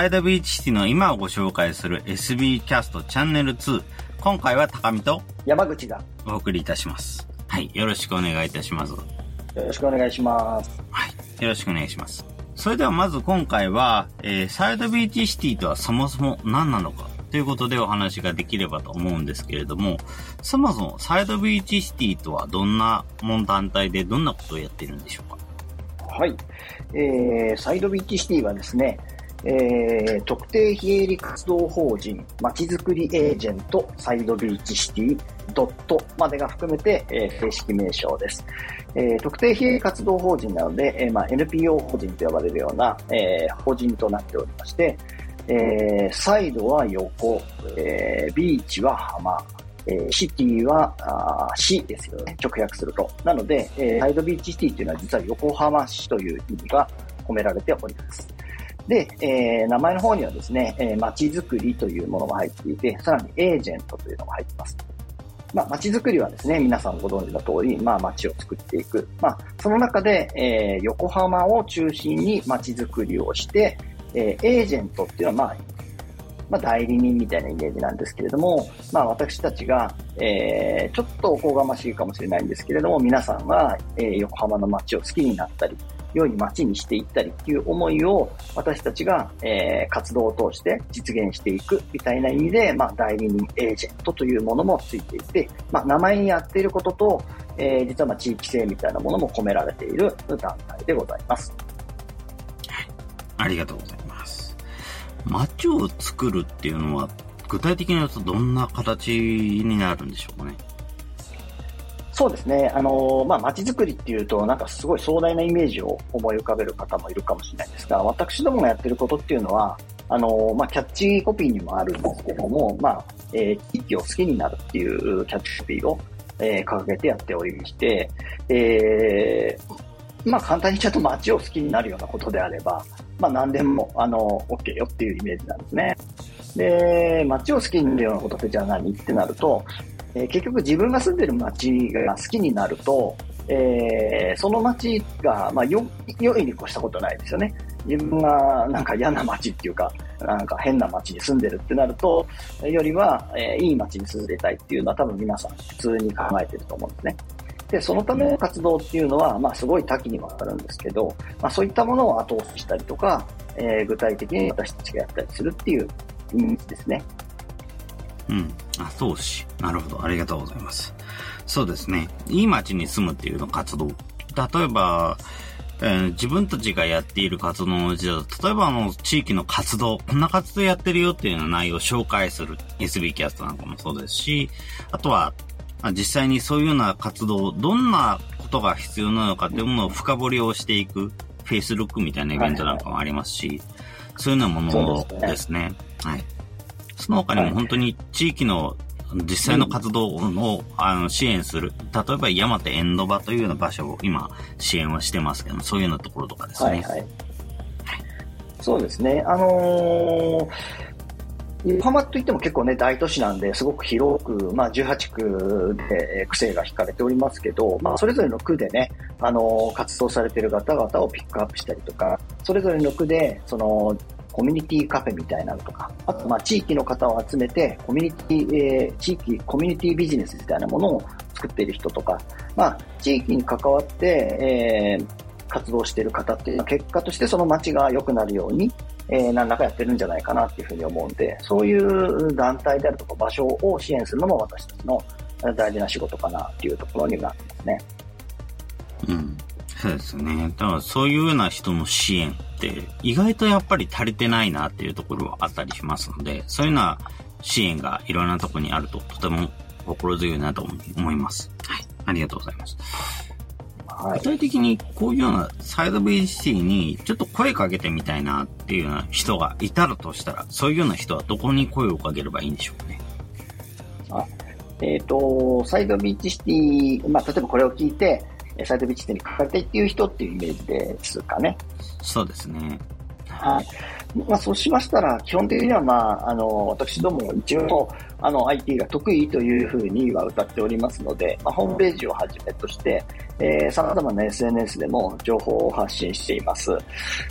サイドビーチシティの今をご紹介する SB キャストチャンネル2。今回は高見と山口がお送りいたします。はい。よろしくお願いいたします。よろしくお願いします。はい。よろしくお願いします。それではまず今回は、えーサイドビーチシティとはそもそも何なのか？ということでお話ができればと思うんですけれども、そもそもサイドビーチシティとはどんなもん団体でどんなことをやっているんでしょうか？はい。えー、サイドビーチシティはですね、えー、特定非営利活動法人まちづくりエージェントサイドビーチシティドットまでが含めて、えー正式名称です。えー特定非営利活動法人なので、えーまあ、NPO 法人と呼ばれるような、えー法人となっておりまして、えーサイドは横、えービーチは浜、えシティはあ市ですよね、直訳すると。なので、えーサイドビーチシティっていうのは実は横浜市という意味が込められております。で、えー名前の方にはですね、えー街づくりというものが入っていて、さらにエージェントというのが入っています。まあ、街づくりはですね、皆さんご存知の通り、まあ、街を作っていく。まあ、その中で、えー横浜を中心に街づくりをして、えーエージェントっていうのは、まあ、まあ、代理人みたいなイメージなんですけれども、まあ、私たちが、えーちょっとおこがましいかもしれないんですけれども、皆さんが、えー横浜の街を好きになったり、良い街にしていったりっていう思いを私たちが、えー活動を通して実現していくみたいな意味で、まあ、代理人エージェントというものもついていて、まあ、名前にやっていることと、えー実はま地域性みたいなものも込められている団体でございます。ありがとうございます。街を作るっていうのは、具体的に言うとどんな形になるんでしょうかね？そうですね。あの、まあ、街づくりっていうと、なんかすごい壮大なイメージを思い浮かべる方もいるかもしれないんですが、私どもがやってることっていうのは、あの、まあ、キャッチコピーにもあるんですけども、まあ、えー地域を好きになるっていうキャッチコピーを、えー掲げてやっておりまして、えーまあ、簡単に言っちゃうと街を好きになるようなことであれば、まあ、何でも、あの、OK よっていうイメージなんですね。で、街を好きになるようなことってじゃあ何ってなると、えー結局自分が住んでる街が好きになると、えーその街が、まあ、よ、良いに越したことないですよね。自分がなんか嫌な街っていうか、なんか変な街に住んでるってなると、よりは、えーいい街に住んでたいっていうのは多分皆さん普通に考えてると思うんですね。で、そのための活動っていうのは、まあすごい多岐にわたるんですけど、まあそういったものを後押ししたりとか、えー具体的に私たちがやったりするっていう意味ですね。うん。あ、投資。なるほど。ありがとうございます。そうですね。いい街に住むっていうの活動。例えば、えー自分たちがやっている活動のうちだと、例えばあの、地域の活動、こんな活動やってるよっていうような内容を紹介する SB キャストなんかもそうですし、あとは、実際にそういうような活動、どんなことが必要なのかっていうものを深掘りをしていく、Facebook みたいなイベントなんかもありますし、そういうようなものですね。はい。その他にも本当に地域の実際の活動を、あの支援する。例えば山手エンドバというような場所を今支援はしてますけど、そういうようなところとかですね。はいはい。そうですね。あのー横浜といっても結構ね、大都市なんで、すごく広く、まあ、18区でえー区政が引かれておりますけど、まあ、それぞれの区でね、あのー活動されている方々をピックアップしたりとか、それぞれの区で、その、コミュニティカフェみたいなのとか、あと、まあ、地域の方を集めて、コミュニティ、えー地域、コミュニティビジネスみたいなものを作っている人とか、まあ、地域に関わって、えー活動している方っていうのは結果としてその街が良くなるように、えー何らかやってるんじゃないかなっていうふうに思うんで、そういう団体であるとか場所を支援するのも私たちの大事な仕事かなっていうところになってますね。うん。そうですね。だからそういうような人の支援って意外とやっぱり足りてないなっていうところはあったりしますので、そういうような支援がいろんなところにあるととても心強いなと思います。はい。ありがとうございます。はい具。体的にこういうようなサイドビーチシティにちょっと声かけてみたいなっていうような人がいたらとしたら、そういうような人はどこに声をかければいいんでしょうかね。あえっ、と、サイドビーチシティ、まあ、例えばこれを聞いて、えーサイドビーチシティにかかりたいっていう人っていうイメージですかね。そうですね。はい。まあ、そうしましたら、基本的には、まあ、あの、私ども一応、あの、IT が得意というふうには歌っておりますので、まあ、ホームページをはじめとして、えー、様々な SNS でも情報を発信しています。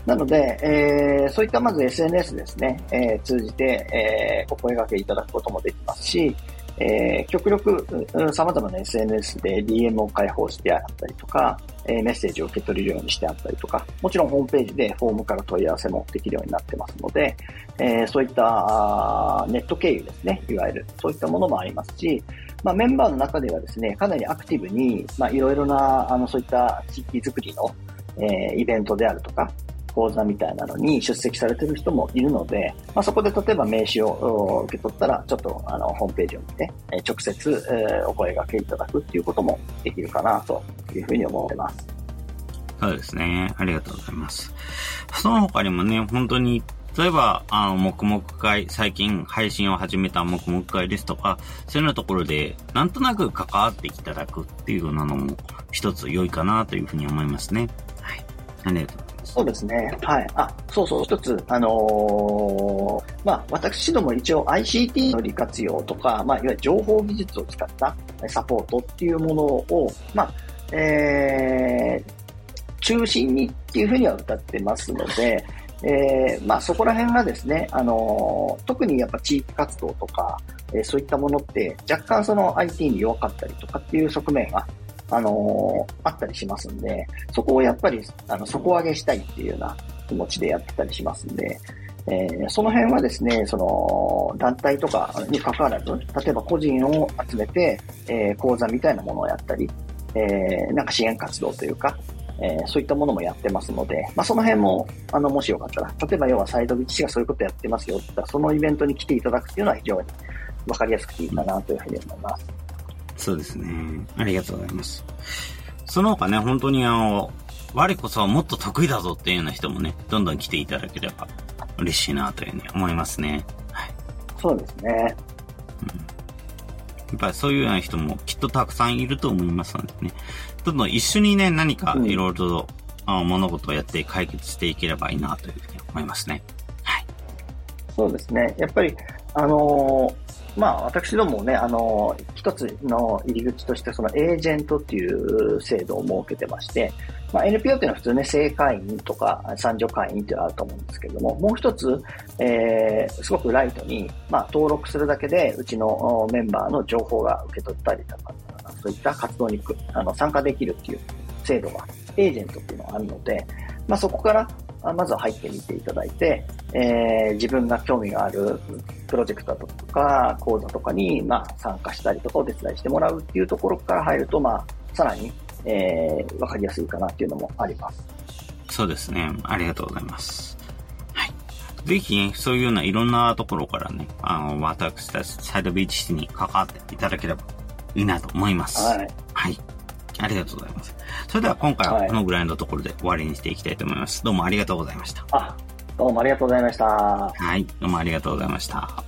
なので、えー、そういったまず SNS ですね、えー、通じて、えー、お声掛けいただくこともできますし、えー、極力、様々な SNS で DM を開放してあったりとか、えー、メッセージを受け取れるようにしてあったりとか、もちろんホームページでフォームから問い合わせもできるようになってますので、えー、そういったネット経由ですね、いわゆる、そういったものもありますし、まあ、メンバーの中ではですね、かなりアクティブに、まあ、いろいろな、あの、そういった地域づくりの、えー、イベントであるとか、講座みたいなのに出席されてる人もいるので、まあ、そこで例えば名刺を受け取ったら、ちょっとあのホームページを見て、直接、えお声掛けいただくっていうこともできるかなというふうに思ってます。そうですね。ありがとうございます。その他にもね、本当に例えば、あの、黙々会、最近配信を始めた黙々会ですとか、そういうようなところで、なんとなく関わっていただくっていうようなのも、一つ良いかなというふうに思いますね。はい。ありがとうございます。そうですね。はい。あ、そうそう、一つ、あのー、まあ、私ども一応 ICT の利活用とか、まあ、いわゆる情報技術を使ったサポートっていうものを、まあ、えー、中心にっていうふうには歌ってますので、えー、まあそこら辺がですね、あのー、特にやっぱ地域活動とか、えー、そういったものって若干その IT に弱かったりとかっていう側面が、あのー、あったりしますんで、そこをやっぱり、あの、底上げしたいっていうような気持ちでやってたりしますんで、えー、その辺はですね、その、団体とかに関わらず、例えば個人を集めて、えー、講座みたいなものをやったり、えー、なんか支援活動というか、えー、そういったものもやってますので、まあ、その辺も、あの、もしよかったら、例えば要はサイドビッチがそういうことやってますよって言ったら、そのイベントに来ていただくっていうのは非常にわかりやすくていいかなというふうに思います。そうですね。ありがとうございます。その他ね、本当にあの、我こそはもっと得意だぞっていうような人もね、どんどん来ていただければ嬉しいなというふうに思いますね。はい。そうですね。うん。やっぱりそういうような人もきっとたくさんいると思いますのでね。どんどん一緒にね、何かいろいろと、うん、物事をやって解決していければいいなというふうに思いますね。はい。そうですね。やっぱり、あのーまあ、私どもね、あの、一つの入り口として、そのエージェントっていう制度を設けてまして、まあ、NPO っていうのは普通ね、正会員とか参助会員っていうのはあると思うんですけれども、もう一つ、えー、すごくライトに、まあ、登録するだけで、うちのメンバーの情報が受け取ったりとか、そういった活動にあの参加できるっていう制度が、エージェントっていうのがあるので、まあ、そこからまずは入ってみていただいて、えー、自分が興味があるプロジェクトとか講座とかに、まあ、参加したりとかお手伝いしてもらうっていうところから入ると、まあ、さらに、えー、わかりやすいかなっていうのもあります。そうですね。ありがとうございます。はい。ぜひね、そういうようないろんなところからね、あの、私たちサイドビーチシティに関わっていただければいいなと思います。はい。はい。ありがとうございます。それでは今回はこのぐらいのところで終わりにしていきたいと思います。どうもありがとうございました。あ、どうもありがとうございました。はい、どうもありがとうございました。